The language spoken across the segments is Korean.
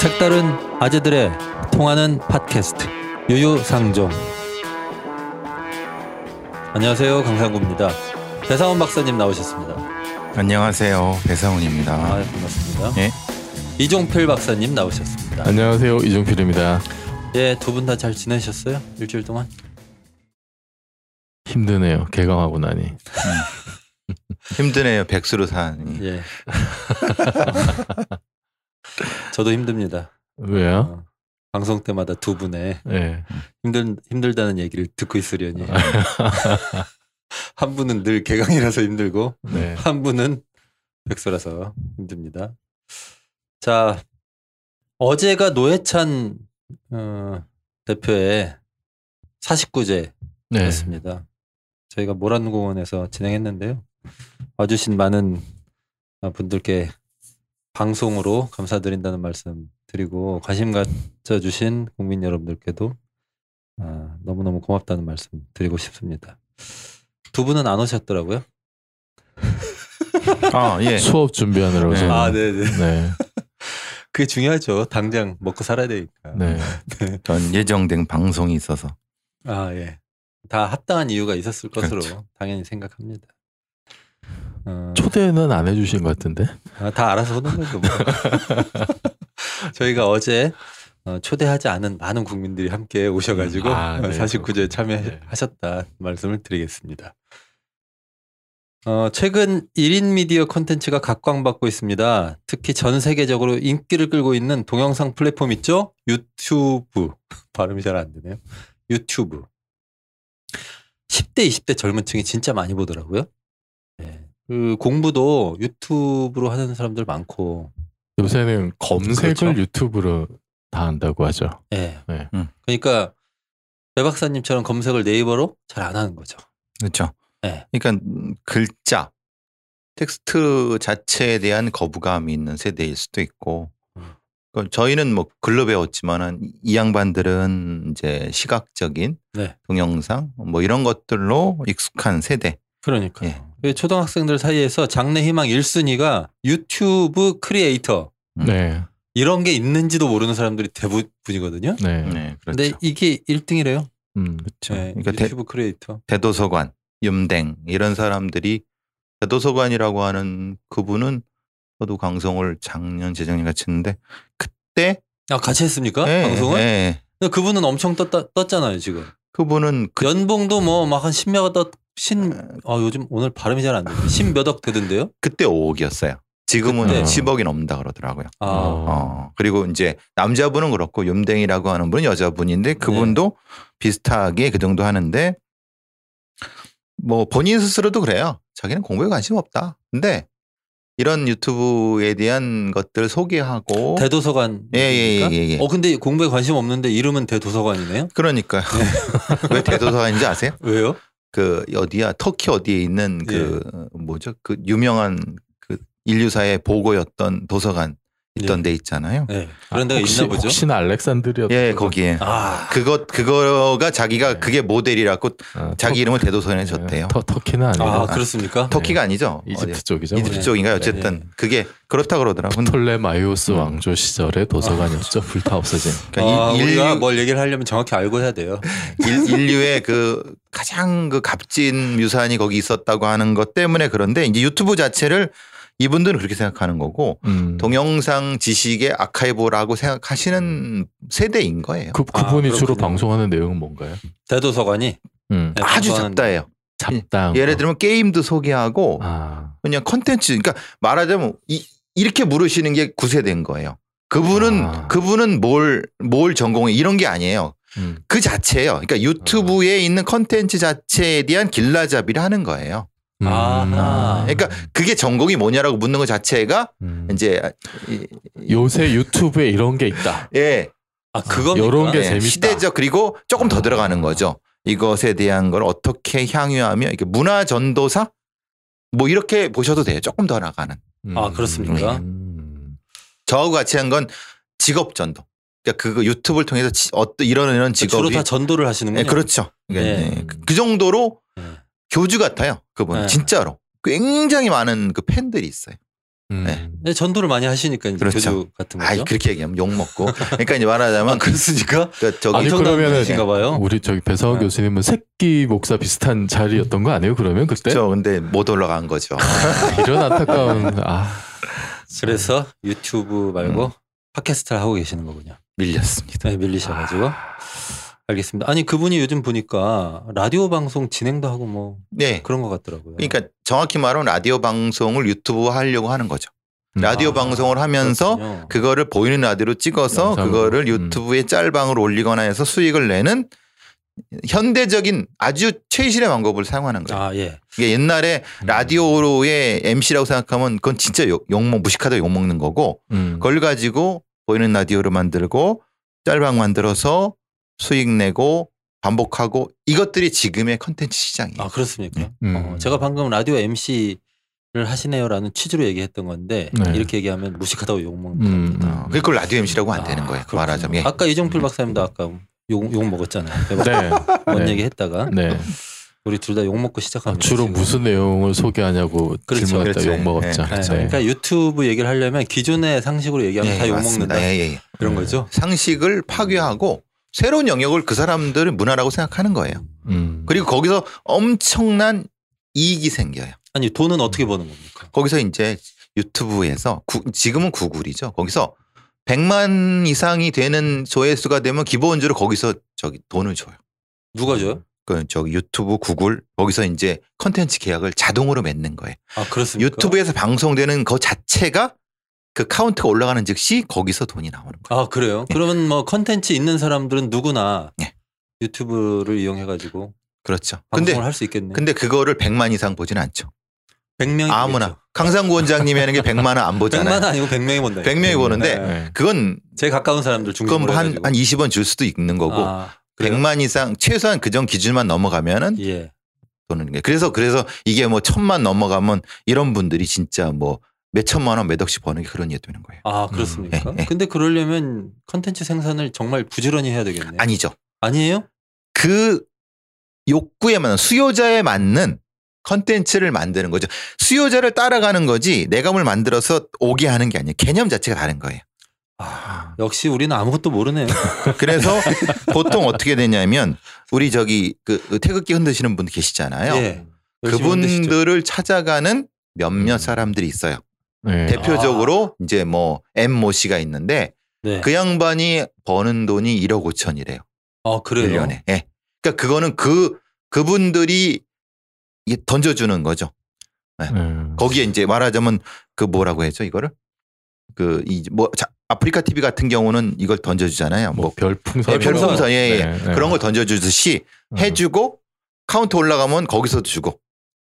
색다른 아재들의 통하는 팟캐스트 유유상종 안녕하세요 강상구입니다 배상원 박사님 나오셨습니다 안녕하세요. 배상훈입니다. 아 반갑습니다 예. 이종필 박사님 나오셨습니다 안녕하세요 이종필입니다. 예 두 분 다 잘 지내셨어요 일주일 동안 힘드네요 개강하고 나니. 힘드네요. 백수로 사니. 예 저도 힘듭니다 왜요? 어, 방송 때마다 두 분의 네. 힘들 힘들다는 얘기를 듣고 있으려니 한 분은 늘 개강이라서 힘들고 네. 한 분은 백수라서 힘듭니다. 자 어제가 노회찬 어, 대표의 49제였습니다. 네. 저희가 모란공원에서 진행했는데요. 와주신 많은 분들께 방송으로 감사드린다는 말씀 드리고 관심 가져 주신 국민 여러분들께도 아, 너무너무 고맙다는 말씀 드리고 싶습니다. 두 분은 안 오셨더라고요. 아 예. 수업 준비하느라고 네. 아, 네네. 네. 그게 중요하죠. 당장 먹고 살아야 되니까. 네. 전 예정된 방송이 있어서. 아, 예. 다 합당한 이유가 있었을 것으로 그렇죠. 당연히 생각합니다. 어, 초대는 안 해주신 것 같은데. 아, 다 알아서 하는 거죠. 뭐. 저희가 어제 어, 초대하지 않은 많은 국민들이 함께 오셔가지고 음, 아, 네. 49제 참여하셨다 말씀을 드리겠습니다. 어, 최근 1인 미디어 콘텐츠가 각광받고 있습니다. 특히 전 세계적으로 인기를 끌고 있는 동영상 플랫폼 있죠? 유튜브. 발음이 잘 안 되네요. 유튜브. 10대, 20대 젊은 층이 진짜 많이 보더라고요. 네. 그 공부도 유튜브로 하는 사람들 많고, 요새는 검색을 그렇죠. 유튜브로 다 한다고 하죠. 예. 네. 음. 그러니까 배 박사님처럼 검색을 네이버로 잘 안 하는 거죠. 그렇죠. 네. 그러니까 음, 글자, 텍스트 자체에 대한 거부감이 있는 세대일 수도 있고. 음. 저희는 뭐 글로 배웠지만은 이 양반들은 이제 시각적인 네. 동영상 뭐 이런 것들로 익숙한 세대. 그러니까 예. 요 초등학생들 사이에서 장래 희망 1순위가 유튜브 크리에이터 음. 네. 이런 게 있는지도 모르는 사람들이 대부분이거든요. 네. 네, 그렇죠. 근데 이게 1등이래요. 음. 그렇죠. 네, 그러니까 대, 유튜브 크리에이터. 대도서관, 양띵 이런 사람들이 대도서관이라고 하는 그분은 저도 방송을 작년 재작년 같이 했는데 그때 아 같이 했습니까? 예, 방송을? 예. 근데 그분은 엄청 떴다, 떴잖아요 지금. 그분은 그 연봉도 뭐 막한 10몇억 떴, 신, 아 요즘 오늘 발음이 잘안 되는데 10몇억 되던데요? 그때 5억이었어요. 지금은 그때. 10억이 넘는다 그러더라고요. 아, 어. 어. 그리고 이제 남자분은 그렇고 염댕이라고 하는 분은 여자분인데 그분도 비슷하게 그 정도 하는데 뭐 본인 스스로도 그래요. 자기는 공부에 관심 없다. 근데 이런 유튜브에 대한 것들 소개하고 대도서관. 예, 예, 예, 예, 예. 어 근데 공부에 관심 없는데 이름은 대도서관이네요. 그러니까요. 왜 대도서관인지 아세요? 왜요? 그 어디야? 터키 어디에 있는 그 뭐죠? 그 유명한 그 인류사의 보고였던 도서관 있던 예. 데 있잖아요. 네. 그런 데가 혹시, 있나 보죠. 혹시나 알렉산드리아. 예, 거기에 아, 그것 그거가 자기가 네. 그게 모델이라고 아, 자기 이름을 대도서관에 터, 줬대요. 터, 터키는 아니고 아 그렇습니까? 터키가 아니죠. 이집트 어디- 쪽이죠. 이집트 네. 쪽인가요? 네. 어쨌든 그게 그렇다 그러더라고. 근데 톨레마이오스 음. 왕조 시절의 도서관이었죠. 불타 없어진. 그러니까 아, 이- 우리가 인류, 뭘 얘기를 하려면 정확히 알고 해야 돼요. 일- 인류의 그 가장 그 값진 뮤산이 거기 있었다고 하는 것 때문에 그런데 이제 유튜브 자체를 이분들은 그렇게 생각하는 거고 음. 동영상 지식의 아카이브라고 생각하시는 세대인 거예요. 그 그분이 아, 주로. 방송하는 내용은 뭔가요? 대도서관이 음. 네, 아주 작다예요. 잡다한 예를 거. 들면 게임도 소개하고 아. 그냥 컨텐츠 그러니까 말하자면 이, 이렇게 물으시는 게 구세대인 거예요. 그분은 아. 그분은 뭘뭘 전공해 이런 게 아니에요. 음. 그 자체예요. 그러니까 유튜브에 있는 컨텐츠 자체에 대한 길라잡이를 하는 거예요. 아하. 그러니까 그게 전공이 뭐냐라고 묻는 것 자체가 음. 이제 이- 요새 유튜브에 이런 게 있다. 예, 아 그겁니까? 요런 게 예, 재밌다. 시대적 그리고 조금 더 아. 들어가는 거죠. 이것에 대한 걸 어떻게 향유하며 이게 문화 전도사 뭐 이렇게 보셔도 돼요. 조금 더 나가는. 아, 그렇습니까? 음. 저하고 같이 한 건 직업 전도. 그러니까 그거 유튜브를 통해서 지- 어떤 이런 이런 직업이 주로 다 전도를 하시는군요. 예, 그렇죠. 그러니까 네. 예, 그- 그 정도로 네. 교주 같아요. 그분 네. 은 진짜로 굉장히 많은 그 팬들이 있어요. 음. 네. 네, 전도를 많이 하시니까 이제 그렇죠. 교주 같은 거죠. 아이 그렇게 얘기하면 욕 먹고. 그러니까 이제 말하자면 아, 그렇습니까? 그 저기 아니, 엄청난 그러면은 분이신가 봐요. 우리 저기 배성원 네. 교수님은 새끼 목사 비슷한 자리였던 거 아니에요? 그러면 그때 저 근데 못 올라간 거죠. 아, 이런 안타까운 아 그래서 유튜브 말고 팟캐스트를 하고 계시는 거군요. 밀렸습니다. 네, 밀리셔 가지고 알겠습니다. 아니 그분이 요즘 보니까 라디오 방송 진행도 하고 뭐 네. 그런 것 같더라고요. 그러니까 정확히 말하면 라디오 방송을 유튜브 하려고 하는 거죠. 음. 라디오 아, 방송을 하면서 그렇군요. 그거를 보이는 라디오로 찍어서 영상으로. 그거를 음. 유튜브에 짤방으로 올리거나 해서 수익을 내는 현대적인 아주 최신의 방법을 사용하는 거예요. 아 예. 이게 옛날에 음. 라디오로의 MC라고 생각하면 그건 진짜 욕, 욕먹 무식하다 욕먹는 거고 음. 그걸 가지고 보이는 라디오를 만들고 짤방 만들어서 수익 내고 반복하고 이것들이 지금의 컨텐츠 시장이에요. 아 그렇습니까? 네. 음. 어, 제가 방금 라디오 MC를 하시네요라는 취지로 얘기했던 건데 네. 이렇게 얘기하면 무식하다고 욕 먹는 음, 겁니다. 어, 그걸 라디오 MC라고 안 아, 되는 거예요. 그렇군요. 말하자면. 예. 아까 이정필 박사님도 아까 욕, 욕 먹었잖아요. 네. 뭔 네. 얘기 했다가 네. 우리 둘 다 욕 먹고 아, 시작합니다. 주로 지금. 무슨 내용을 소개하냐고 그렇죠. 질문했다 그렇죠. 욕 먹었죠. 네, 네, 그렇죠. 그러니까 유튜브 얘기를 하려면 기존의 상식으로 얘기하면 예, 다욕 맞습니다. 먹는다 예, 예, 예. 그런 네. 거죠. 상식을 파괴하고 새로운 영역을 그 사람들은 문화라고 생각하는 거예요. 음. 그리고 거기서 엄청난 이익이 생겨요. 아니 돈은 어떻게 버는 겁니까? 거기서 이제 유튜브에서 구- 지금은 구글이죠. 거기서 100만 이상이 되는 조회수가 되면 기본적으로 거기서 저기 돈을 줘요. 누가 줘요? 그 저기 유튜브, 구글 거기서 이제 컨텐츠 계약을 자동으로 맺는 거예요. 아 그렇습니까? 유튜브에서 방송되는 그 자체가 그 카운트가 올라가는 즉시 거기서 돈이 나오는 거예요. 아 그래요? 그러면 뭐 컨텐츠 있는 사람들은 누구나 예. 유튜브를 이용해 가지고 그렇죠. 근데 할수 있겠네. 근데 그거를 100만 이상 보지는 않죠. 100명이 아무나 강상구 원장님이 하는 게 100만 원안 100만 보잖아요. 아니고 100명이 본다. 100명이 보는데 네. 그건 제일 가까운 사람들 그건 중심으로 뭐한 해가지고. 한 20원 줄 수도 있는 거고 아, 그래요? 100만 이상 최소한 그전 기준만 넘어가면은 예. 돈은 게 그래서 그래서 이게 뭐 천만 넘어가면 이런 분들이 진짜 뭐 몇 천만 원 몇 억씩 버는 게 그런 예 되는 거예요. 아 그렇습니까? 예, 예. 근데 그러려면 컨텐츠 생산을 정말 부지런히 해야 되겠네. 아니죠. 아니에요? 그 욕구에 맞는 수요자에 맞는 컨텐츠를 만드는 거죠. 수요자를 따라가는 거지 내가 뭘 만들어서 오게 하는 게 아니에요. 개념 자체가 다른 거예요. 아, 역시 우리는 아무것도 모르네요. 그래서 보통 어떻게 되냐면 우리 저기 그 태극기 흔드시는 분 계시잖아요. 예. 그분들을 찾아가는 몇몇 음. 사람들이 있어요. 네. 대표적으로 이제 뭐 엠모 씨가 있는데 네. 그 양반이 버는 돈이 1억 5천이래요. 아 그래요. 1년에. 예. 그러니까 그거는 그 그분들이 이게 던져 주는 거죠. 네. 거기에 이제 말하자면 그 뭐라고 해죠 이거를 그 이 뭐 아프리카 TV 같은 경우는 이걸 던져 주잖아요. 뭐 뭐 별풍선 예, 별풍선 예, 예. 네, 네. 그런 걸 던져 주듯이 음. 해주고 카운트 올라가면 거기서도 주고.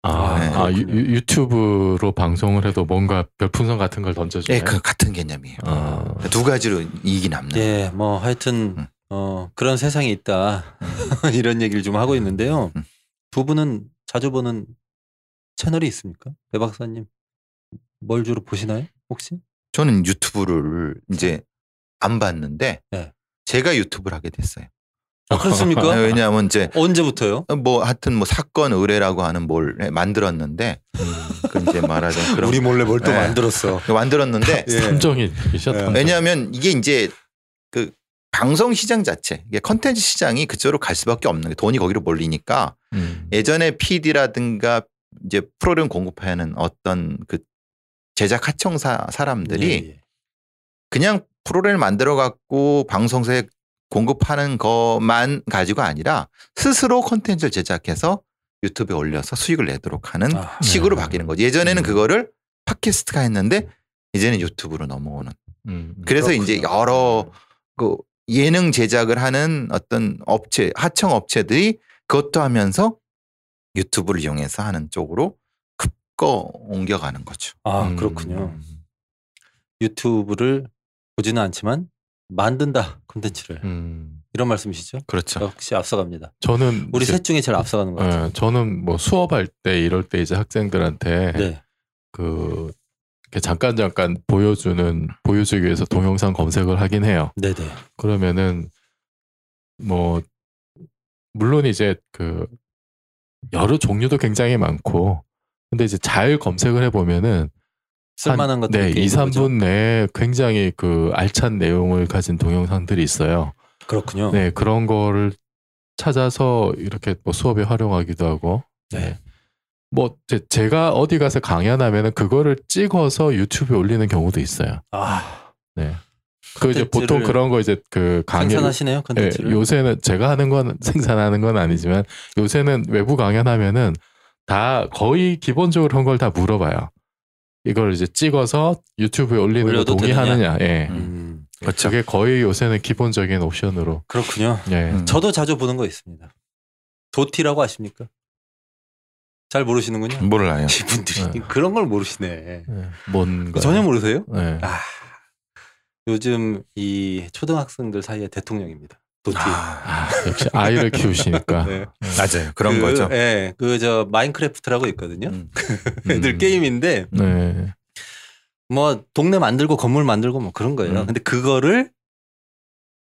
아, 네. 아, 유, 유- 유튜브로 방송을 해도 뭔가 별풍선 같은 걸 던져주네. 예, 그 같은 개념이에요. 아. 두 가지로 이익이 남는. 예, 뭐 하여튼 음. 어, 그런 세상이 있다 이런 얘기를 좀 하고 있는데요. 음. 두 분은 자주 보는 채널이 있습니까? 배 박사님 뭘 주로 보시나요? 혹시? 저는 유튜브를 이제 안 봤는데 네. 제가 유튜브를 하게 됐어요. 아, 그렇습니까? 왜냐하면 이제 언제부터요? 뭐 하여튼 뭐 사건 의뢰라고 하는 뭘 해- 만들었는데 음. 그 이제 말하자면 그런 몰래 뭘또 네. 만들었어. 만들었는데 예. 탐정이셨던 예. 왜냐하면 이게 이제 그 방송 시장 자체 이게 컨텐츠 시장이 그쪽으로 갈 수밖에 없는 게 돈이 거기로 몰리니까 음. 예전에 PD라든가 이제 프로그램 공급하는 어떤 그 제작 하청사 사람들이 예, 예. 그냥 프로그램을 만들어 갖고 방송사에 공급하는 것만 가지고 아니라 스스로 콘텐츠를 제작해서 유튜브에 올려서 수익을 내도록 하는 아, 식으로 네. 바뀌는 거죠. 예전에는 음. 그거를 팟캐스트가 했는데 이제는 유튜브로 넘어오는. 음. 그래서 그렇군요. 이제 여러 그 예능 제작을 하는 어떤 업체, 하청 업체들이 그것도 하면서 유튜브를 이용해서 하는 쪽으로 급거 옮겨가는 거죠. 아 음. 그렇군요. 유튜브를 보지는 않지만 만든다 콘텐츠를 음. 이런 말씀이시죠? 그렇죠. 역시 앞서갑니다. 저는 우리 셋 중에 제일 앞서가는 것 같아요. 예, 저는 뭐 수업할 때 이럴 때 이제 학생들한테 네. 그 잠깐 잠깐 보여주는 보여주기 위해서 동영상 검색을 하긴 해요. 네, 네. 그러면은 뭐 물론 이제 그 여러 종류도 굉장히 많고 근데 이제 잘 검색을 해보면은 쓸만한 것들 네, 2, 3분 내에 굉장히 그 알찬 내용을 가진 동영상들이 있어요. 그렇군요. 네, 그런 거를 찾아서 이렇게 뭐 수업에 활용하기도 하고. 네. 뭐 제, 가 어디 가서 강연하면은 그거를 찍어서 유튜브에 올리는 경우도 있어요. 아, 네. 그 이제 보통 그런 거 이제 그 강연 생산하시네요 예, 컨텐츠를. 요새는 제가 하는 건 생산하는 건 아니지만 요새는 외부 강연하면은 다 거의 기본적으로 그런 걸다 물어봐요. 이걸 이제 찍어서 유튜브에 올리는 거 올려도 동의하느냐. 예. 음, 그렇죠. 그게 거의 요새는 기본적인 옵션으로. 그렇군요. 예. 음. 저도 자주 보는 거 있습니다. 도티라고 아십니까? 잘 모르시는군요. 몰라요. 이분들이 네. 그런 걸 모르시네. 예. 뭔가 전혀 모르세요? 예. 아, 요즘 이 초등학생들 사이에 대통령입니다. 도티. 아, 역시 아이를 키우시니까. 네. 맞아요. 그런 그, 거죠. 예, 그저 마인크래프트라고 있거든요. 음. 애들 음. 게임인데 네. 뭐 동네 만들고 건물 만들고 뭐 그런 거예요. 음. 근데 그거를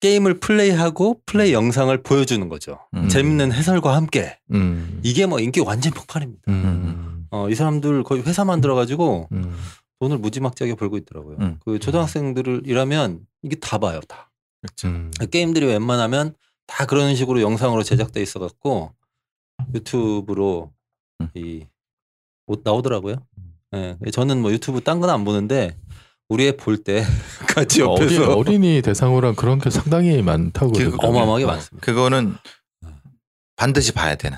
게임을 플레이하고 플레이 영상을 보여주는 거죠. 음. 재밌는 해설과 함께 음. 이게 뭐 인기 완전 폭발입니다. 음. 어, 이 사람들 거의 회사 만들어가지고 음. 돈을 무지막지하게 벌고 있더라고요. 음. 그 초등학생들을 일하면 이게 다 봐요, 다. 음. 게임들이 웬만하면 다 그런 식으로 영상으로 제작돼 있어 갖고 유튜브로 음. 이옷 나오더라고요. 예, 저는 뭐 유튜브 딴 건 안 보는데 우리 애볼때 같이 어린, 옆에서 어린 이 대상으로 한 그런 게 상당히 많다고 그-. 어마어마하게 어, 많습니다. 그거는 반드시 봐야 되는.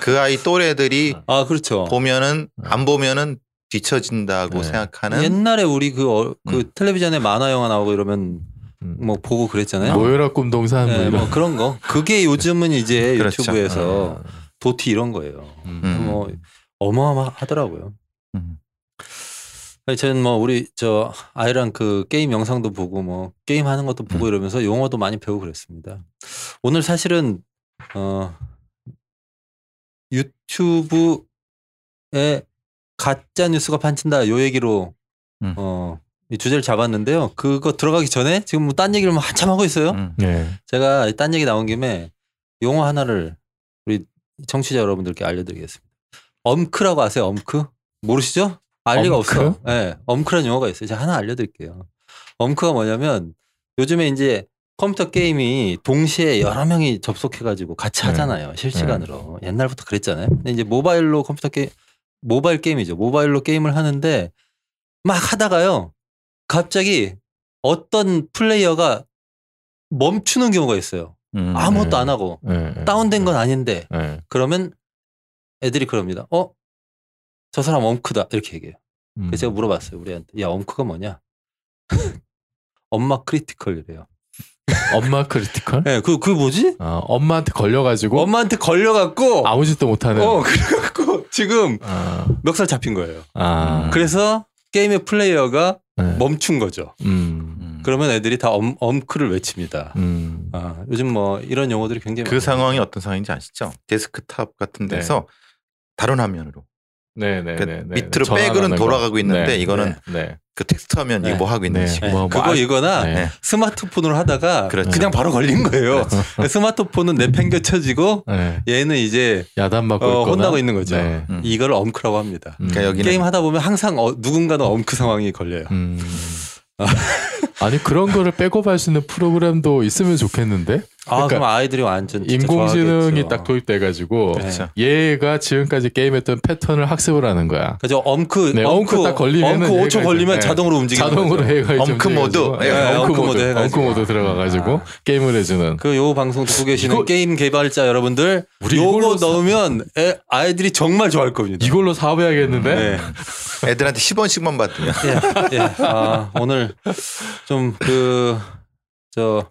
그 아이 또래들이 아 그렇죠. 보면은 안 보면은 뒤처진다고 네. 생각하는 옛날에 우리 그, 어, 그 음. 텔레비전에 만화 영화 나오고 이러면 음. 뭐 보고 그랬잖아요. 모여라 꿈동산 뭐 네. 뭐 그런 거. 그게 요즘은 이제 그렇죠. 유튜브에서 도티 이런 거예요. 음. 뭐 어마어마하더라고요. 음. 아니, 저는 뭐 우리 저 아이랑 그 게임 영상도 보고 뭐 게임 하는 것도 보고 음. 이러면서 용어도 많이 배우고 그랬습니다. 오늘 사실은 어 유튜브에 가짜 뉴스가 판친다 요 얘기로 음. 어이 주제를 잡았는데요. 그거 들어가기 전에 지금 뭐 딴 얘기를 뭐 한참 하고 있어요. 음. 네. 제가 딴 얘기 나온 김에 용어 하나를 우리 청취자 여러분들께 알려드리겠습니다. 엄크라고 아세요? 엄크? 모르시죠? 알 리가 엄크? 없어. 예, 네, 엄크라는 용어가 있어요. 제가 하나 알려드릴게요. 엄크가 뭐냐면 요즘에 이제 컴퓨터 게임이 동시에 여러 명이 접속해가지고 같이 네. 하잖아요. 실시간으로. 옛날부터 그랬잖아요. 근데 이제 모바일로 컴퓨터 게임, 모바일 게임이죠. 모바일로 게임을 하는데 막 하다가요. 갑자기 어떤 플레이어가 멈추는 경우가 있어요. 음. 아무것도 네. 안 하고 네. 네. 다운된 건 아닌데 네. 그러면 애들이 그럽니다. 어? 저 사람 엄크다 이렇게 얘기해요. 음. 그래서 제가 물어봤어요 우리 애한테. 야 엄크가 뭐냐? 엄마 critical이래요. 엄마 critical? 네, 그, 그 뭐지? 아, 엄마한테 걸려가지고 엄마한테 걸려갖고 아무 짓도 못하는. 어 그래갖고 지금 아, 멱살 잡힌 거예요. 아, 그래서 게임의 플레이어가 네. 멈춘 거죠. 음, 음. 그러면 애들이 다 엄, 엄크를 외칩니다. 음, 아, 요즘 뭐 이런 용어들이 굉장히 그 많아요. 상황이 어떤 상황인지 아시죠? 데스크탑 같은 네. 데서 다른 화면으로 네, 네, 그러니까 네, 네. 밑으로 전환하는 백은 거. 돌아가고 있는데 네, 이거는 네, 그 텍스트 화면 네. 이거 뭐 하고 네. 있는지 네. 네, 뭐, 뭐 그거 알- 이거나 네. 네. 스마트폰으로 하다가 그렇죠. 그냥 바로 걸린 거예요. 스마트폰은 내팽겨쳐지고 네. 얘는 이제 야단 맞고 어, 있거나. 혼나고 있는 거죠. 네. 음. 이걸 엄크라고 합니다. 음. 그러니까 게임 하다 보면 항상 어, 누군가는 엄크 상황이 걸려요. 음. 아니 그런 거를 백업할 수 있는 프로그램도 있으면 좋겠는데 아, 그러니까 그럼 아이들이 완전 인공지능이. 딱 도입돼가지고 네. 그렇죠. 얘가 지금까지 게임했던 패턴을 학습을 하는 거야. 그죠? 엄크, 네, 엄크 딱 걸리면은 엄크 5초 얘가 걸리면 네. 자동으로 움직이는 자동으로 거죠. 해가 엄크 모드. 네, 네, 엄크 엄크 모드, 해가지고. 엄크 모드 들어가가지고 아. 게임을 해주는. 그 요 방송 듣고 계시는 이거- 게임 개발자 여러분들 우리 요거 넣으면 애, 아이들이 정말 좋아할 겁니다. 이걸로 사업해야겠는데? 네. 애들한테 10원씩만 받으면 예, 예. 아, 오늘 좀 그 저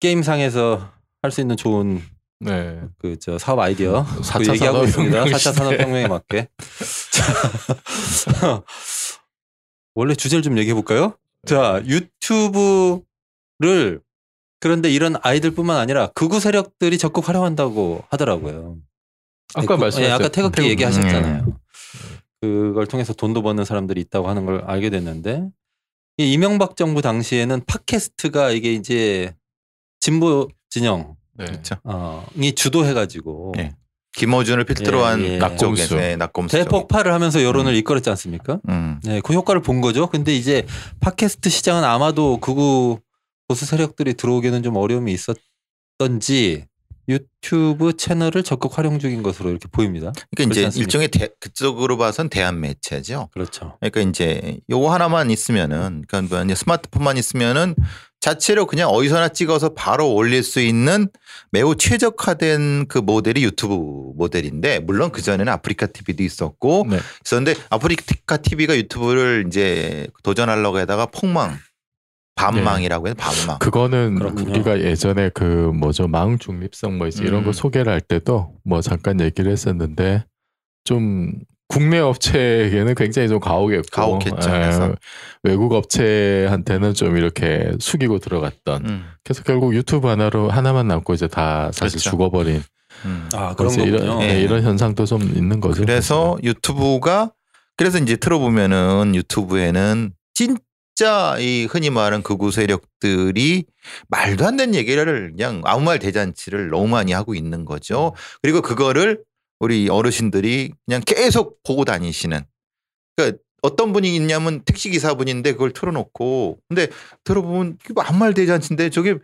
게임상에서 할 수 있는 좋은 네. 그 저 사업 아이디어 그 얘기하고 있습니다. 산업혁명 4차 시대. 산업혁명에 맞게. 자, 원래 주제를 좀 얘기해 볼까요? 자, 유튜브를 그런데 이런 아이들뿐만 아니라 극우 세력들이 적극 활용한다고 하더라고요. 아까 그- 말씀하셨죠. 예, 아까 태극기 태극기. 얘기하셨잖아요. 음. 그걸 통해서 돈도 버는 사람들이 있다고 하는 걸 알게 됐는데 이 이명박 정부 당시에는 팟캐스트가 이게 이제 진보 진영 네. 그렇죠. 어, 이 주도해가지고 네. 김어준을 필두로한 예, 예. 낙곰수. 쪽에서 네, 낙곰수. 쪽. 대폭발을 하면서 여론을 이끌었지 않습니까? 음. 네, 그 효과를 본 거죠. 근데 이제 팟캐스트 시장은 아마도 극우 보수 세력들이 들어오기에는 좀 어려움이 있었던지 유튜브 채널을 적극 활용 중인 것으로 이렇게 보입니다. 그러니까 이제 않습니까? 일종의 대, 그쪽으로 봐선 대한 매체죠. 그렇죠. 그러니까 이제 요거 하나만 있으면은 그러니까 뭐 이제 스마트폰만 있으면은 자체로 그냥 어디서나 찍어서 바로 올릴 수 있는 매우 최적화된 그 모델이 유튜브 모델인데 물론 그 전에는 아프리카 TV도 있었고 네. 있었는데 아프리카 TV가 유튜브를 이제 도전하려고 하다가 폭망 반망이라고 해요 반망. 그거는 그렇군요. 우리가 예전에 그 뭐죠 망 중립성 뭐 이런 거 음. 소개를 할 때도 뭐 잠깐 얘기를 했었는데 좀 국내 업체에게는 굉장히 좀 가혹했고 가혹했죠, 예, 그래서. 외국 업체한테는 좀 이렇게 숙이고 들어갔던 음, 그래서 결국 유튜브 하나로 하나만 남고 이제 다 사실 그렇죠. 죽어버린 음. 아 그런 이제 이런, 거군요. 예, 예. 이런 현상도 좀 있는 거죠. 그래서 유튜브가 그래서 이제 틀어보면은 유튜브에는 진짜 이 흔히 말하는 극우 세력들이 말도 안 되는 얘기를 그냥 아무 말 대잔치를 너무 많이 하고 있는 거죠. 그리고 그거를 우리 어르신들이 그냥 계속 보고 다니시는. 그러니까 어떤 분이 있냐면 택시 기사분인데 그걸 틀어놓고 근데 들어보면 아무 말 대잔치인데 저게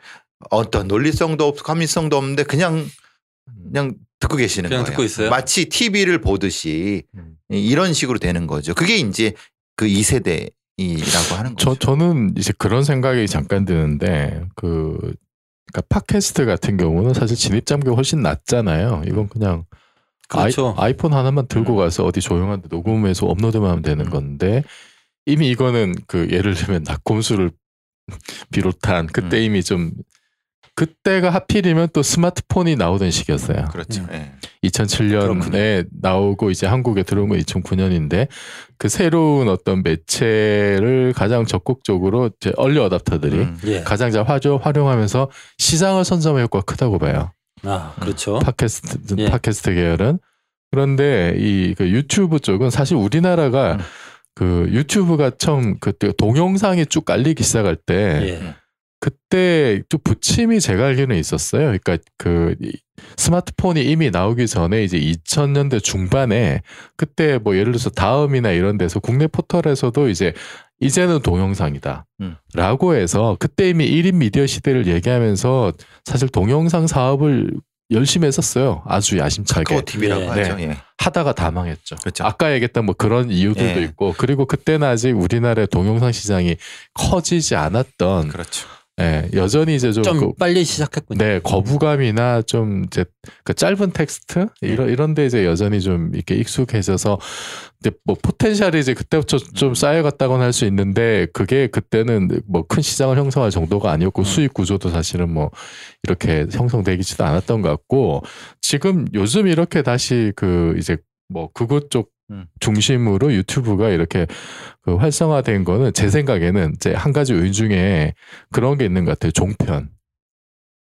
어떤 논리성도 없고 감리성도 없는데 그냥 그냥 듣고 계시는 그냥 거예요. 듣고 있어요? 마치 TV를 보듯이 음. 이런 식으로 되는 거죠. 그게 이제 그 2세대 이라고 하는 저 거죠. 저는 이제 그런 생각이 잠깐 드는데 그 그러니까 팟캐스트 같은 경우는 사실 진입 장벽이 훨씬 낮잖아요. 이건 그냥 그렇죠. 아이, 폰 하나만 들고 음. 가서 어디 조용한 데 녹음해서 업로드만 하면 되는 음. 건데 이미 이거는 그 예를 들면 낙곰수를 비롯한 그때 음. 이미 좀 그때가 하필이면 또 스마트폰이 나오던 시기였어요. 그렇죠. 음. 예. 2007년에 나오고 이제 한국에 들어온 건 2009년인데 그 새로운 어떤 매체를 가장 적극적으로 이제 얼리 어답터들이 음. 예. 가장 잘 화조, 활용하면서 시장을 선점할 효과가 크다고 봐요. 아 그렇죠. 팟캐스트 예. 팟캐스트 계열은 그런데 이 그 유튜브 쪽은 사실 우리나라가 음. 그 유튜브가 처음 그때 동영상이 쭉 깔리기 시작할 때 예. 그때 좀 부침이 제가 알기로는 있었어요. 그러니까 그 이- 스마트폰이 이미 나오기 전에 이제 2000년대 중반에 그때 뭐 예를 들어서 다음이나 이런 데서 국내 포털에서도 이제 이제는 동영상이다. 음. 라고 해서 그때 이미 1인 미디어 시대를 얘기하면서 사실 동영상 사업을 열심히 했었어요. 아주 야심차게. 카카오 TV라고 예. 하죠. 네. 예. 하다가 다 망했죠. 그렇죠. 아까 얘기했던 뭐 그런 이유들도 예. 있고 그리고 그때는 아직 우리나라의 동영상 시장이 커지지 않았던 그렇죠. 예, 여전히 이제 좀, 좀 그- 빨리 시작했군요. 네, 거부감이나 좀 이제 그 짧은 텍스트 이런 이런데 이제 여전히 좀 이렇게 익숙해져서 뭐 포텐셜이 이제 그때부터 좀 음. 쌓여갔다고는 할 수 있는데 그게 그때는 뭐 큰 시장을 형성할 정도가 아니었고 음. 수익 구조도 사실은 뭐 이렇게 형성되기지도 않았던 것 같고 지금 요즘 이렇게 다시 그 이제 뭐 그것 쪽 음. 중심으로 유튜브가 이렇게 그 활성화된 거는 제 생각에는 이제 한 가지 요인 중에 그런 게 있는 것 같아요. 종편.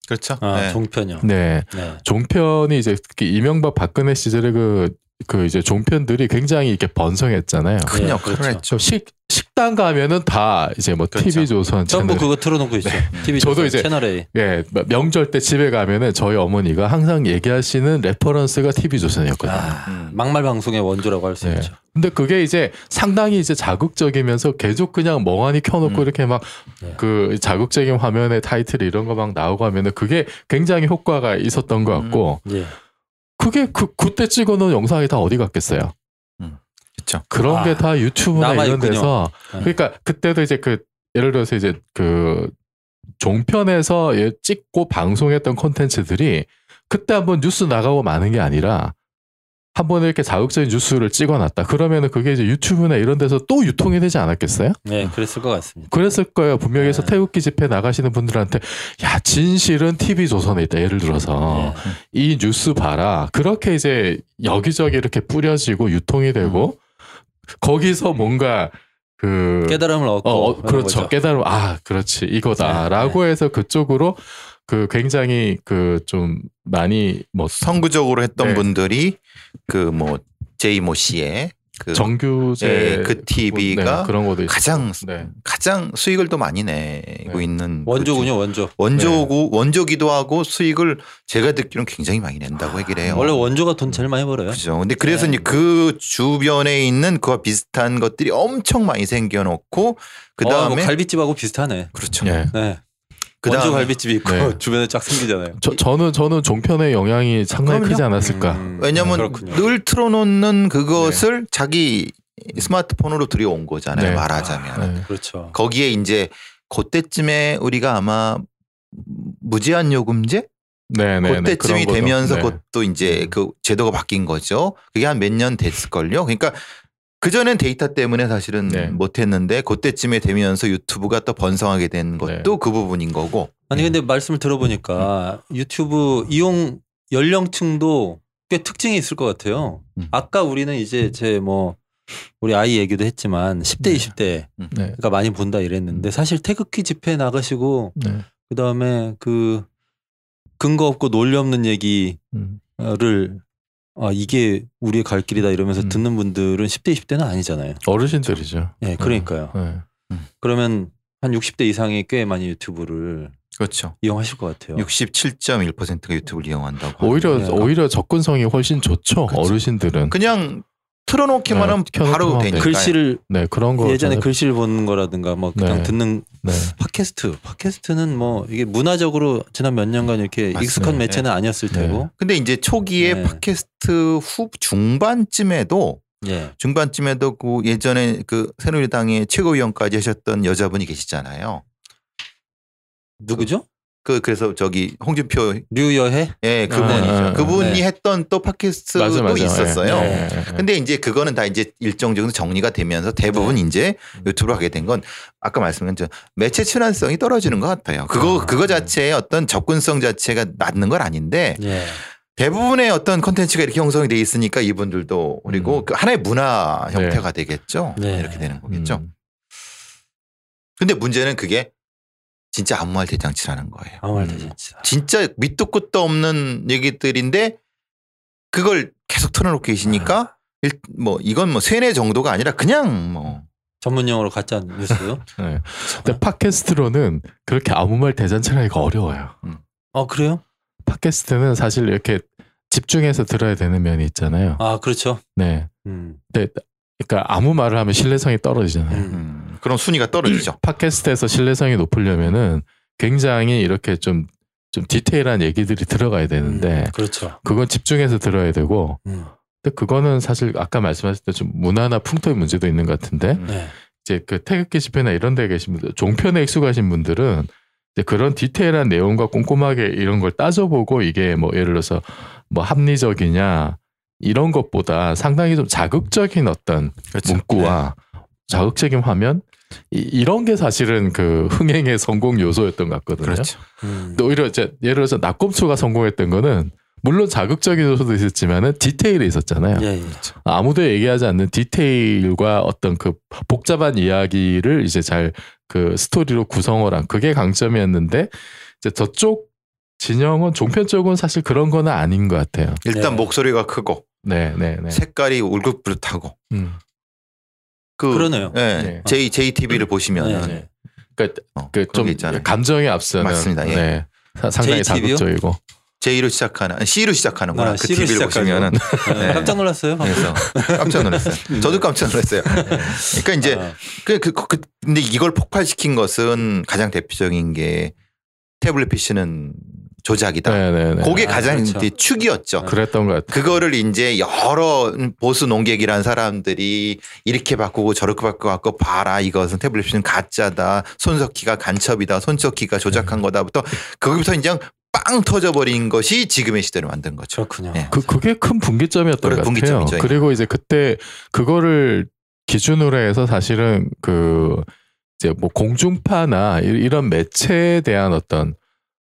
그렇죠. 아 예. 종편이요. 네. 네. 종편이 이제 특히 이명박 박근혜 시절에 그, 그 이제 종편들이 굉장히 이렇게 번성했잖아요. 큰 예, 역할을 그렇죠. 했죠. 저 식, 식당 가면은 다 이제 뭐 그렇죠. TV 조선 전부 채널. 그거 틀어놓고 있죠. TV 저도 조선 이제- 채널 A. 예, 명절 때 집에 가면은 저희 어머니가 항상 얘기하시는 reference가 TV 조선이었거든요. 아, 음. 막말 방송의 원조라고 할수 네. 있죠. 근데 그게 이제 상당히 이제 자극적이면서 계속 그냥 멍하니 켜놓고 음. 이렇게 막 네. 그 자극적인 화면에 타이틀 이런 거 막 나오고 하면은 그게 굉장히 효과가 있었던 것 같고 예. 그게 그 그때 찍어놓은 영상이 다 어디 갔겠어요? 그렇죠. 그런 아, 게다 유튜브나 이런 남아있군요. 데서 네. 그러니까 그때도 이제 그 예를 들어서 이제 그 종편에서 예, 찍고 방송했던 콘텐츠들이 그때 한번 뉴스 나가고 마는 게 아니라 한번 이렇게 자극적인 뉴스를 찍어놨다. 그러면은 그게 이제 유튜브나 이런 데서 또 유통이 되지 않았겠어요? 네, 그랬을 것 같습니다. 그랬을 거예요. 분명히 해서 네. 태극기 집회 나가시는 분들한테 야 진실은 TV 조선에 있다. 예를 들어서 예. 이 뉴스 봐라. 그렇게 이제 여기저기 이렇게 뿌려지고 유통이 되고 거기서 뭔가 그 깨달음을 얻고 어, 어, 그렇죠. 깨달음 아 그렇지 네, 이거다라고 해서 그쪽으로 그 굉장히 그 좀 많이 뭐 선구적으로 했던 네. 분들이 그 뭐 제이 모 씨의 그 정규제 예, 그 TV가 네, 그런 것도 가장. 네. 가장 수익을 또 많이 내고 네. 있는 원조군요, 원조. 그 원조고 원조기도 하고 수익을 제가 듣기로는 굉장히 많이 낸다고 얘기를 해요. 원래 원조가 돈 제일 많이 벌어요. 그죠. 근데 그래서 네. 이제 그 주변에 있는 그와 비슷한 것들이 엄청 많이 생겨놓고 그 어, 뭐 다음에 갈비집하고 비슷하네. 그렇죠. 예. 네. 원조 갈비집이 있고 네. 주변에 쫙 생기잖아요. 저, 저는 저는 종편의 영향이 상당히 그럼요. 크지 않았을까. 음, 왜냐하면 그렇군요. 늘 틀어놓는 그것을 자기 스마트폰으로 들여온 거잖아요. 네. 말하자면 네. 그렇죠. 거기에 이제 그때쯤에 우리가 아마 무제한 요금제 네, 네, 네. 그때쯤이 거죠. 되면서 네. 그것도 이제 그 제도가 바뀐 거죠. 그게 한 몇 년 됐을걸요. 그러니까 그전엔 데이터 때문에 사실은 네. 못했는데 그때쯤에 되면서 유튜브가 또 번성하게 된 것도 네. 그 부분인 거고. 아니 근데 말씀을 들어보니까 유튜브 이용 연령층도 꽤 특징이 있을 것 같아요. 음. 아까 우리는 이제 제 뭐 우리 아이 얘기도 했지만 10대 네. 20대가 네. 많이 본다 이랬는데 사실 태극기 집회 나가시고 네. 그 다음에 그 근거 없고 논리 없는 얘기를 음. 아 이게 우리의 갈 길이다 이러면서 음. 듣는 분들은 10대 20대는 아니잖아요. 어르신들이죠. 예, 그러니까요. 네. 그러면 한 60대 이상이 꽤 많이 유튜브를 그렇죠. 이용하실 것 같아요. 67.1%가 유튜브를 이용한다고. 오히려 네. 오히려 접근성이 훨씬 좋죠. 그쵸. 어르신들은. 그냥 틀어놓기만 네, 하면 켜놓기만 바로 하면 되니까. 글씨를 네 그런 거 예전에 글씨를 보는 거라든가 뭐 그냥 네. 듣는 네. 팟캐스트 팟캐스트는 뭐 이게 문화적으로 지난 몇 년간 이렇게 맞습니다. 익숙한 매체는 아니었을 네. 테고 근데 이제 초기에 네. 팟캐스트 후 중반쯤에도 예 중반쯤에도 그 예전에 그 새누리당의 최고위원까지 하셨던 여자분이 계시잖아요. 누구죠? 그 그래서 저기 홍준표 류여해 예 그분이죠. 아, 아, 그분이 네. 했던 또 팟캐스트도 맞아 맞아. 있었어요. 예, 예, 예. 근데 이제 그거는 다 이제 일정 정도 정리가 되면서 대부분 이제 유튜브로 하게 된 건 아까 말씀한 저 매체 친환성이 떨어지는 것 같아요. 그거 아. 그거 자체의 어떤 접근성 자체가 맞는 건 아닌데 예 대부분의 어떤 컨텐츠가 이렇게 형성이 돼 있으니까 이분들도 그리고 음. 그 하나의 문화 네. 형태가 되겠죠. 네. 이렇게 되는 거겠죠. 음. 근데 문제는 그게 진짜 아무 말 대잔치라는 거예요. 아무 말도 음. 진짜 진짜 밑도 끝도 없는 얘기들인데 그걸 계속 틀어놓고 계시니까 일- 뭐 이건 뭐 세뇌 정도가 아니라 그냥 뭐 전문 용어로 가짜 뉴스 네. 근데 팟캐스트로는 그렇게 아무 말 대잔치하기가 어려워요. 어 그래요? 팟캐스트는 사실 이렇게 집중해서 들어야 되는 면이 있잖아요. 아 그렇죠 네. 음. 근데 그러니까 아무 말을 하면 신뢰성이 떨어지잖아요. 음. 음, 그런 순위가 떨어지죠. 팟캐스트에서 신뢰성이 높으려면은 굉장히 이렇게 좀, 좀 디테일한 얘기들이 들어가야 되는데 음, 그렇죠 그건 집중해서 들어야 되고 음. 근데 그거는 사실 아까 말씀하셨을 때좀 문화나 풍토의 문제도 있는 것 같은데 음. 네. 이제 그 태극기 집회나 이런 데 계신 분들 종편에 익숙하신 분들은 이제 그런 디테일한 내용과 꼼꼼하게 이런 걸 따져보고 이게 뭐 예를 들어서 뭐 합리적이냐 이런 것보다 상당히 좀 자극적인 어떤 그렇죠. 문구와 자극적인 화면 이, 이런 게 사실은 그 흥행의 성공 요소였던 것 같거든요. 그렇죠. 음. 근데 오히려 이제 예를 들어서 낙검수가 성공했던 거는 물론 자극적인 요소도 있었지만은 디테일이 있었잖아요. 예, 예. 아무도 얘기하지 않는 디테일과 어떤 그 복잡한 이야기를 이제 잘 그 스토리로 구성을 한 그게 강점이었는데 이제 저쪽 진영은 종편 쪽은 사실 그런 거는 아닌 것 같아요. 일단 네. 목소리가 크고 네, 네, 네. 색깔이 울긋불긋하고 음. 그 그러네요. 예, 네. J JTB를 보시면은 네, 네. 그러니까 어, 그 그런 좀게 있잖아요. 감정에 앞서는 맞습니다. 예. 네. 사- 상당히 JTB 요? 자극적이고 J로 시작하는 C로 시작하는구나. 아, 그 C로 TV를 시작하죠. 보시면은 네, 네. 깜짝 놀랐어요 방금. 그래서 깜짝 놀랐어요. 저도 깜짝 놀랐어요. 그러니까 이제 아, 그, 그, 그, 근데 이걸 폭발시킨 것은 가장 대표적인 게 태블릿 PC는 조작이다. 네, 네, 네. 그게 아, 가장 그렇죠. 이제 축이었죠. 그랬던 것 같아요. 그거를 이제 여러 보수 농객이란 사람들이 이렇게 바꾸고 저렇게 바꾸고 봐라 이것은 태블릿 PC는 가짜다. 손석희가 간첩이다. 손석희가 조작한 네. 거다부터 거기부터 이제 빵 터져버린 것이 지금의 시대를 만든 거죠. 그렇군요. 네. 그 그게 큰 분기점이었던 것 같아요. 그리고 이제 그때 그거를 기준으로 해서 사실은 그 이제 뭐 공중파나 이- 이런 매체에 대한 어떤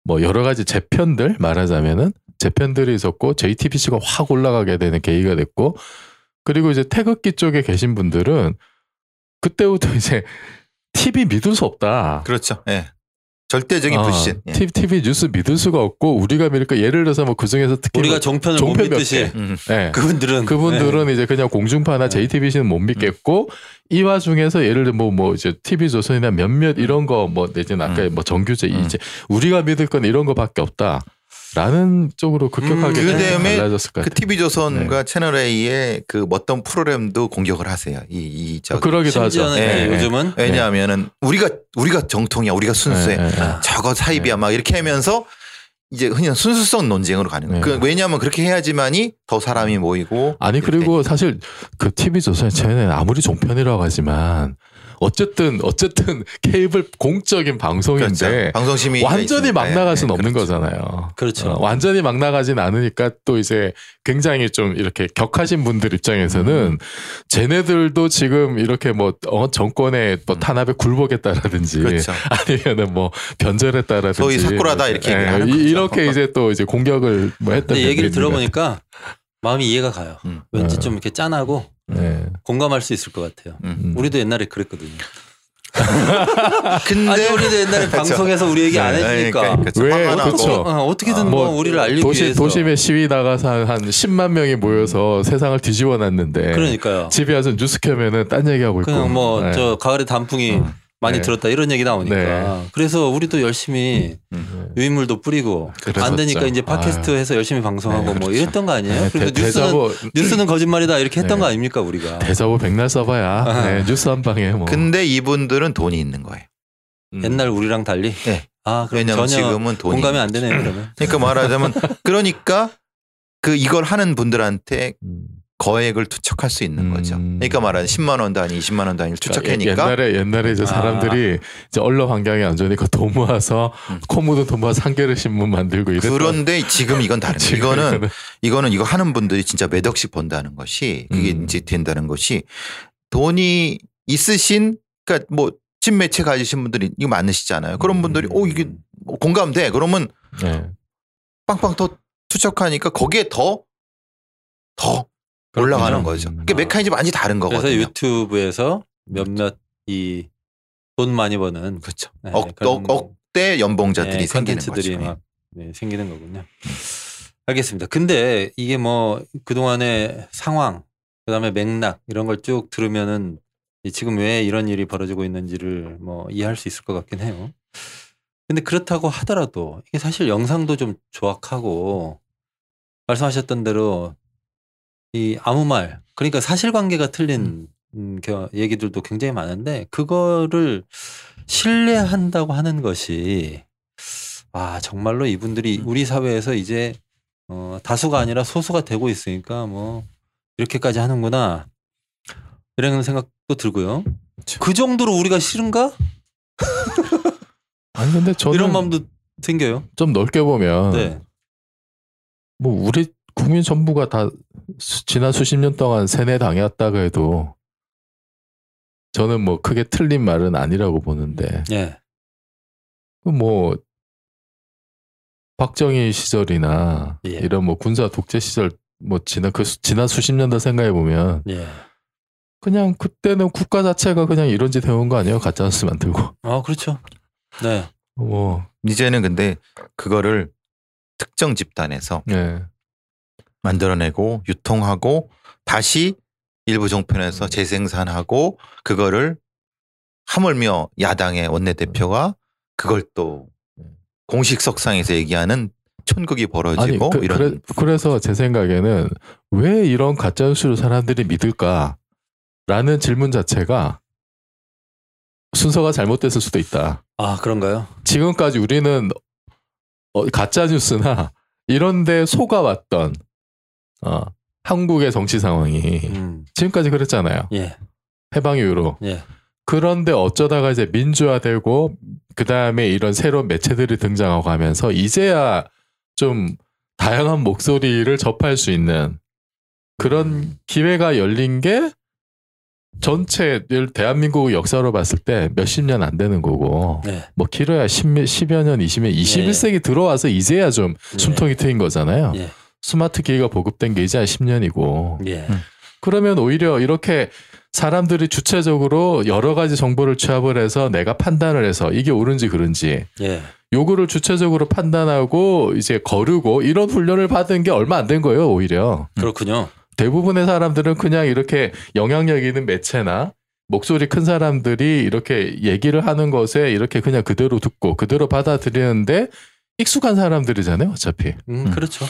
뭐 여러 가지 재편들 말하자면은 재편들이 있었고 JTBC가 확 올라가게 되는 계기가 됐고 그리고 이제 태극기 쪽에 계신 분들은 그때부터 이제 TV 믿을 수 없다. 그렇죠. 예. 절대적인 어, 불신. 예. TV, 뉴스 믿을 수가 없고 우리가 그러니까 예를 들어서 뭐 그중에서 특히 우리가 뭐, 종편을 종편 못몇 믿듯이 개. 음. 예. 그분들은 그분들은 네. 이제 그냥 공중파나 네. JTBC는 못 믿겠고 이 와중에서 예를 들어 뭐, 뭐 이제 TV 조선이나 몇몇 이런 거 뭐 내지는 아까 음. 뭐 정규제 음. 이제 우리가 믿을 건 이런 거밖에 없다. 라는 쪽으로 급격하게 음, 그 다음에 달라졌을 것그 같아요. TV 조선과 네. 채널 A의 그 어떤 프로그램도 공격을 하세요. 이, 이 저. 그러기도 하죠. 심지어는 예, 예. 요즘은 왜냐하면은 우리가 우리가 정통이야, 우리가 순수해. 저거 사입이야 막 이렇게 하면서 이제 그냥 순수성 논쟁으로 가는 거예요. 네. 그 왜냐하면 그렇게 해야지만이 더 사람이 모이고 아니 그리고 사실 그 TV 조선의 채널은 아무리 종편이라고 하지만 어쨌든 어쨌든 케이블 공적인 방송인데 그렇죠. 방송 심의 완전히 막 나갈 수는 없는 거잖아요. 그렇죠. 어, 완전히 막 나가진 않으니까 또 이제 굉장히 좀 이렇게 격하신 분들 입장에서는 쟤네들도 지금 이렇게 뭐 어, 정권의 뭐 탄압에 굴복했다라든지 음. 그렇죠. 아니면은 뭐 변절했다라든지 소위 사쿠라다 이렇게 이- 거죠. 이렇게 이제 또 이제 공격을 뭐 했던 근데 얘기를 들어보니까 마음이 이해가 가요. 음. 왠지 네. 좀 이렇게 짠하고 네. 공감할 수 있을 것 같아요. 음. 음. 우리도 옛날에 그랬거든요. 근데 아니 우리도 옛날에. 방송에서 우리 얘기 안 네, 해주니까 그러니까, 그렇죠. 왜? 그렇죠. 어, 어떻게든 뭐뭐 우리를 알리기 도시 위해서 도심에 시위 나가서 한, 한 10만 명이 모여서 세상을 뒤집어 놨는데 그러니까요. 집에 와서 뉴스 켜면은 딴 얘기하고 있고 그냥 뭐 네. 저 가을에 단풍이 음. 많이 네. 들었다 이런 얘기 나오니까 네. 그래서 우리도 열심히 음. 유인물도 뿌리고 그랬었죠. 안 되니까 이제 팟캐스트 아유. 해서 열심히 방송하고 네, 뭐 그렇죠. 이랬던 거 아니에요? 네, 그리고 대- 뉴스는 뉴스는 거짓말이다 이렇게 했던 네. 거 아닙니까 우리가? 대자보 백날 써봐야 아. 네, 뉴스 한 방에 뭐 근데 이분들은 돈이 있는 거예요. 음. 옛날 우리랑 달리. 네. 아 전혀 지금은 돈이 공감이 안. 되네요 그러면. 그러니까 말하자면 그러니까 그 이걸 하는 분들한테 음. 거액을 투척할 수 있는 음. 거죠. 그러니까 말하는 10만 원 단위, 20만 원 단위를 투척하니까 옛날에 옛날에 이제 아. 사람들이 이제 언론 환경이 안 좋으니까 돈 모아서 음. 코 묻은 돈 모아서 한 개를 신문 만들고 이랬던 그런데 지금 이건 다른 거예요. 이거는 이거는 이거 하는 분들이 진짜 몇 억씩 번다는 것이 그게 음. 이제 된다는 것이 돈이 있으신 그러니까 뭐 친매체 가지신 분들이 이거 많으시잖아요. 그런 음. 분들이 오 이게 뭐 공감돼. 그러면 네. 빵빵 더 투척하니까 거기에 더더 올라가는 그렇군요. 거죠. 음. 그게 메커니즘 완전히 다른 그래서 거거든요. 유튜브에서 몇몇 이 돈 많이 버는 그렇죠. 네, 억, 그런 억, 억대 연봉자들이 네, 생기는 거죠. 막 네, 생기는 거군요. 알겠습니다. 근데 이게 뭐 그동안의 상황, 그다음에 맥락 이런 걸 쭉 들으면은 이 지금 왜 이런 일이 벌어지고 있는지를 뭐 이해할 수 있을 것 같긴 해요. 근데 그렇다고 하더라도 이게 사실 영상도 좀 조악하고 말씀하셨던 대로 이 아무 말 그러니까 사실관계가 틀린 음, 겨- 얘기들도 굉장히 많은데 그거를 신뢰한다고 하는 것이 아 정말로 이분들이 음. 우리 사회에서 이제 어, 다수가 아니라 소수가 되고 있으니까 뭐 이렇게까지 하는구나 이런 생각도 들고요. 그렇죠. 그 정도로 우리가 싫은가? 아니 근데 저는 이런 마음도 생겨요. 좀 넓게 보면 네. 뭐 우리 국민 전부가 다 수- 지난 수십 년 동안 세뇌 당해왔다고 해도 저는 뭐 크게 틀린 말은 아니라고 보는데 예. 그뭐 박정희 시절이나 예. 이런 뭐 군사 독재 시절 뭐 지난 그 수- 지난 수십 년도 생각해 보면 예. 그냥 그때는 국가 자체가 그냥 이런 짓 해온 거 아니에요 가짜 뉴스 만 들고 아 그렇죠. 네. 뭐 이제는 근데 그거를 특정 집단에서 예. 만들어내고 유통하고 다시 일부 음. 종편에서 재생산하고 그거를 하물며 야당의 원내대표가 그걸 또 공식 석상에서 얘기하는 아니 벌어지고 그, 이런 그래, 그래 서 제 생각에는 왜 이런 가짜 뉴스를 사람들이 믿을까라는 질문 자체가 순서가 잘못됐을 수도 있다. 아 그런가요? 지금까지 우리는 어, 가짜 뉴스나 이런데 속아왔던 어, 한국의 정치 상황이 음. 지금까지 그랬잖아요. 예. 해방 이후로. 예. 그런데 어쩌다가 이제 민주화되고 그 다음에 이런 새로운 매체들이 등장하고 하면서 이제야 좀 다양한 목소리를 접할 수 있는 그런 기회가 열린 게 전체 대한민국 역사로 봤을 때 몇십 년 안 되는 거고 네. 뭐 길어야 10, 10여 년, 20년, 21세기 들어와서 이제야 좀 숨통이 트인 거잖아요. 예. 스마트 기기가 보급된 게 이제 한 10년이고 예. 음. 그러면 오히려 이렇게 사람들이 주체적으로 여러 가지 정보를 취합을 해서 내가 판단을 해서 이게 옳은지 그른지 예. 요거를 주체적으로 판단하고 이제 거르고 이런 훈련을 받은 게 얼마 안 된 거예요, 오히려. 그렇군요. 대부분의 사람들은 그냥 이렇게 영향력 있는 매체나 목소리 큰 사람들이 이렇게 얘기를 하는 것에 이렇게 그냥 그대로 듣고 그대로 받아들이는데 익숙한 사람들이잖아요, 어차피. 음, 음. 그렇죠.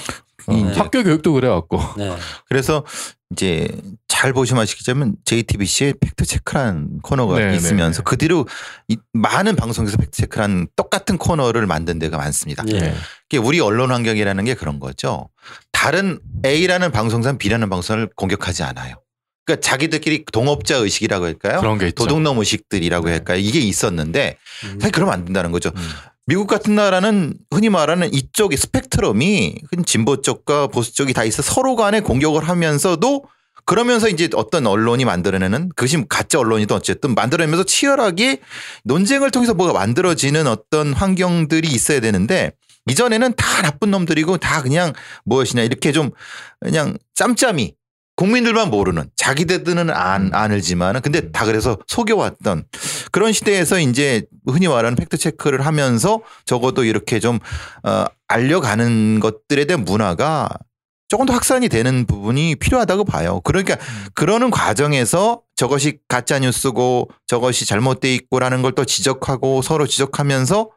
어, 네. 학교 교육도 그래갖고. 네. 그래서 이제 잘 보시면 아시겠지만 JTBC에 팩트 체크라는 코너가 네, 있으면서 네, 네. 그대로 이 많은 방송에서 팩트 체크라는 똑같은 코너를 만든 데가 많습니다. 예. 네. 이게 우리 언론 환경이라는 게 그런 거죠. 다른 A라는 방송사는 B라는 방송을 공격하지 않아요. 그러니까 자기들끼리 동업자 의식이라고 할까요? 그런 게 있죠. 도둑놈 의식들이라고 네. 할까요? 이게 있었는데 음. 사실 그러면 안 된다는 거죠. 음. 미국 같은 나라는 흔히 말하는 이쪽의 스펙트럼이 진보 쪽과 보수 쪽이 다 있어 서로 간에 공격을 하면서도 그러면서 이제 어떤 언론이 만들어내는 그것이 가짜 언론이든 어쨌든 만들어내면서 치열하게 논쟁을 통해서 뭐가 만들어지는 어떤 환경들이 있어야 되는데 이전에는 다 나쁜 놈들이고 다 그냥 무엇이냐 이렇게 좀 그냥 짬짬이 국민들만 모르는 자기들은 안, 안을지만은 근데 다 그래서 속여왔던 그런 시대에서 이제 흔히 말하는 팩트 체크를 하면서 적어도 이렇게 좀 어, 알려가는 것들에 대한 문화가 조금 더 확산이 되는 부분이 필요하다고 봐요. 그러니까 그러는 과정에서 저것이 가짜 뉴스고 저것이 잘못돼 있고라는 걸 또 지적하고 서로 지적하면서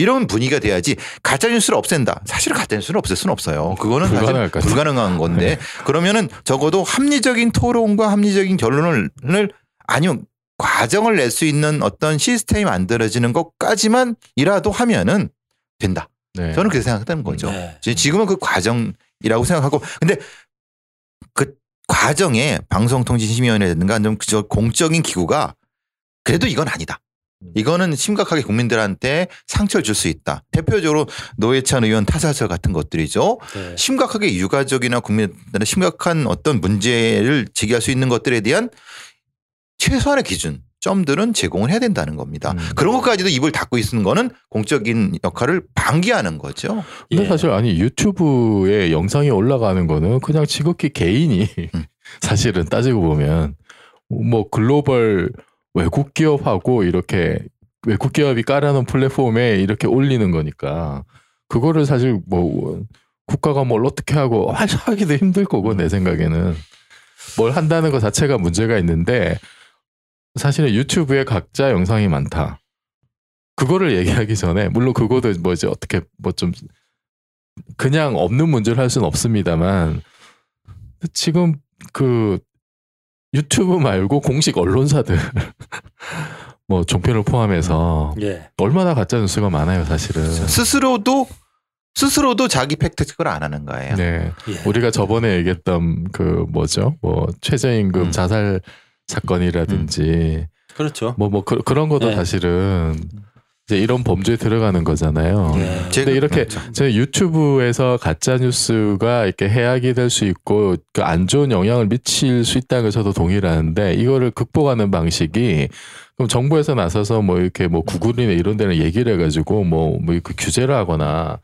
이런 분위기가 돼야지 가짜 뉴스를 없앤다. 사실 가짜 뉴스를 없앨 수는 없어요. 그거는 사실 불가능할 것 같아요. 불가능한 건데 그러면은 적어도 합리적인 토론과 합리적인 결론을 아니면 과정을 낼 수 있는 어떤 시스템이 만들어지는 것까지만 이라도 하면은 된다. 네. 저는 그렇게 생각하는 거죠. 네. 지- 지금은 그 과정이라고 생각하고 근데 그 과정에 방송통신심의위원회라든가 좀 그저 공적인 기구가 그래도 이건 아니다. 이거는 심각하게 국민들한테 상처를 줄 수 있다. 대표적으로 노회찬 의원 타사설 같은 것들이죠. 네. 심각하게 유가족이나 국민들은 심각한 어떤 문제를 제기할 수 있는 것들에 대한 최소한의 기준 점들은 제공을 해야 된다는 겁니다. 음. 그런 것까지도 입을 닫고 있는 거는 공적인 역할을 방기하는 거죠. 근데 예. 사실 아니 유튜브에 영상이 올라가는 거는 그냥 지극히 개인이 음. 사실은 따지고 보면 뭐 글로벌 외국 기업하고 이렇게 외국 기업이 깔아놓은 플랫폼에 이렇게 올리는 거니까 그거를 사실 뭐 국가가 뭘 어떻게 하고 하기도 힘들 거고 내 생각에는 뭘 한다는 것 자체가 문제가 있는데 사실은 유튜브에 각자 영상이 많다. 그거를 얘기하기 전에 물론 그거도 뭐지 어떻게 뭐 좀 그냥 없는 문제를 할 수는 없습니다만 지금 그 유튜브 말고 공식 언론사들 뭐 종편을 포함해서 예. 얼마나 가짜 뉴스가 많아요 사실은. 스스로도 스스로도 자기 팩트 체크를 안 하는 거예요. 네. 예. 우리가 저번에 얘기했던 그 뭐죠? 뭐 최저임금 음. 자살 사건이라든지 그렇죠. 뭐뭐 그, 런 것도 네. 사실은 이제 이런 범죄에 들어가는 거잖아요. 예. 제가- 근데 이렇게 그렇죠. 제 유튜브에서 가짜 뉴스가 이렇게 해악이 될 수 있고 그 안 좋은 영향을 미칠 수 있다는 걸 저도 동의를 하는데 이거를 극복하는 방식이 그럼 정부에서 나서서 뭐 이렇게 뭐 구글이나 이런 데는 얘기를 해가지고 뭐뭐 그 규제를 하거나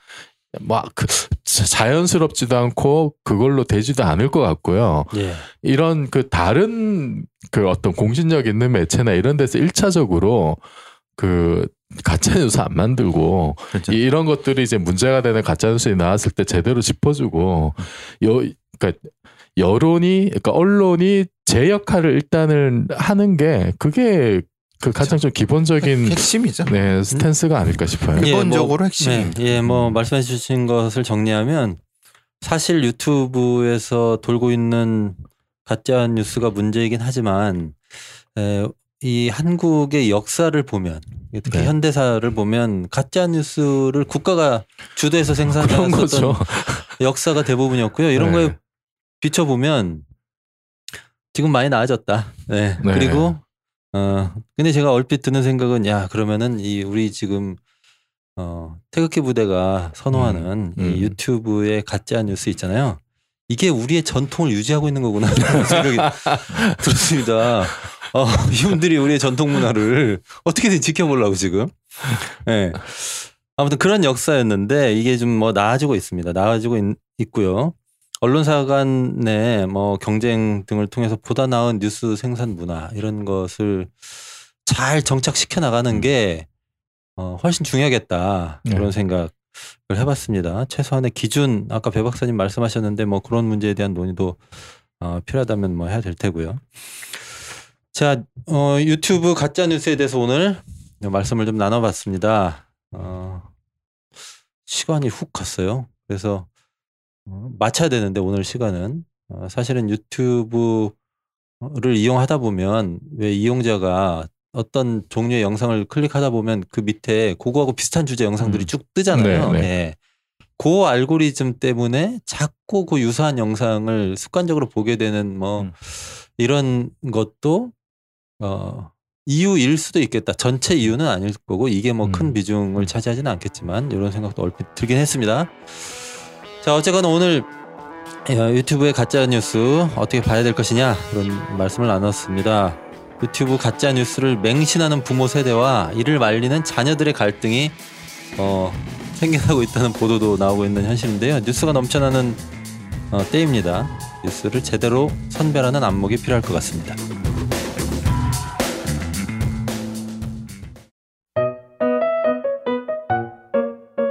막 그 자연스럽지도 않고 그걸로 되지도 않을 것 같고요. 예. 이런 그 다른 그 어떤 공신력 있는 매체나 이런 데서 일차적으로 그 가짜 뉴스 안 만들고 그렇죠. 이- 이런 것들이 이제 문제가 되는 가짜 뉴스에 나왔을 때 제대로 짚어주고 여 그러니까 여론이 그러니까 언론이 제 역할을 일단은 하는 게 그게 그 가장 좀 기본적인 핵심이죠. 네 스탠스가 아닐까 싶어요. 예, 기본적으로 뭐, 핵심입니다. 네, 예, 뭐 말씀해 주신 것을 정리하면 사실 유튜브에서 돌고 있는 가짜 뉴스가 문제이긴 하지만 에, 이 한국의 역사를 보면 특히 네. 현대사를 보면 가짜 뉴스를 국가가 주도해서 그런 생산했었던 거죠. 역사가 대부분이었고요. 이런 네. 거에 비춰 보면 지금 많이 나아졌다. 네. 네. 그리고 어 근데 제가 얼핏 드는 생각은 야 그러면은 이 우리 지금 어 태극기 부대가 선호하는 음, 음. 이 유튜브의 가짜 뉴스 있잖아요. 이게 우리의 전통을 유지하고 있는 거구나 라는 생각이 들었습니다. 어, 이분들이 우리의 전통 문화를 어떻게든 지켜보려고 지금. 예. 아무튼 그런 역사였는데 이게 좀 뭐 나아지고 있습니다. 나아지고 있, 고요 언론사 간의 뭐 경쟁 등을 통해서 보다 나은 뉴스 생산 문화 이런 것을 잘 정착시켜 나가는 음. 게 어, 훨씬 중요하겠다 네. 그런 생각을 해봤습니다. 최소한의 기준 아까 배 박사님 말씀하셨는데 뭐 그런 문제에 대한 논의도 어, 필요하다면 뭐 해야 될 테고요. 자 어, 유튜브 가짜 뉴스에 대해서 오늘 말씀을 좀 나눠봤습니다. 어, 시간이 훅 갔어요. 그래서 어, 맞춰야 되는데 오늘 시간은 어, 사실은 유튜브를 이용하다 보면 왜 이용자가 어떤 종류의 영상을 클릭하다 보면 그 밑에 그거하고 비슷한 주제 영상들이 음. 쭉 뜨잖아요. 네, 네. 네. 그 알고리즘 때문에 자꾸 그 유사한 영상을 습관적으로 보게 되는 뭐 음. 이런 것도 어 이유일 수도 있겠다. 전체 이유는 아닐 거고 이게 뭐큰 음. 비중을 차지하지는 않겠지만 이런 생각도 얼핏 들긴 했습니다. 자 어쨌거나 오늘 어, 유튜브의 가짜 뉴스 어떻게 봐야 될 것이냐 그런 말씀을 나눴습니다. 유튜브 가짜 뉴스를 맹신하는 부모 세대와 이를 말리는 자녀들의 갈등이 어, 생겨나고 있다는 보도도 나오고 있는 현실인데요. 뉴스가 넘쳐나는 어, 때입니다. 뉴스를 제대로 선별하는 안목이 필요할 것 같습니다.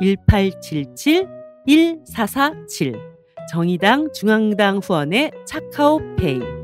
1877 1447 정의당 중앙당 후원의 차카오페이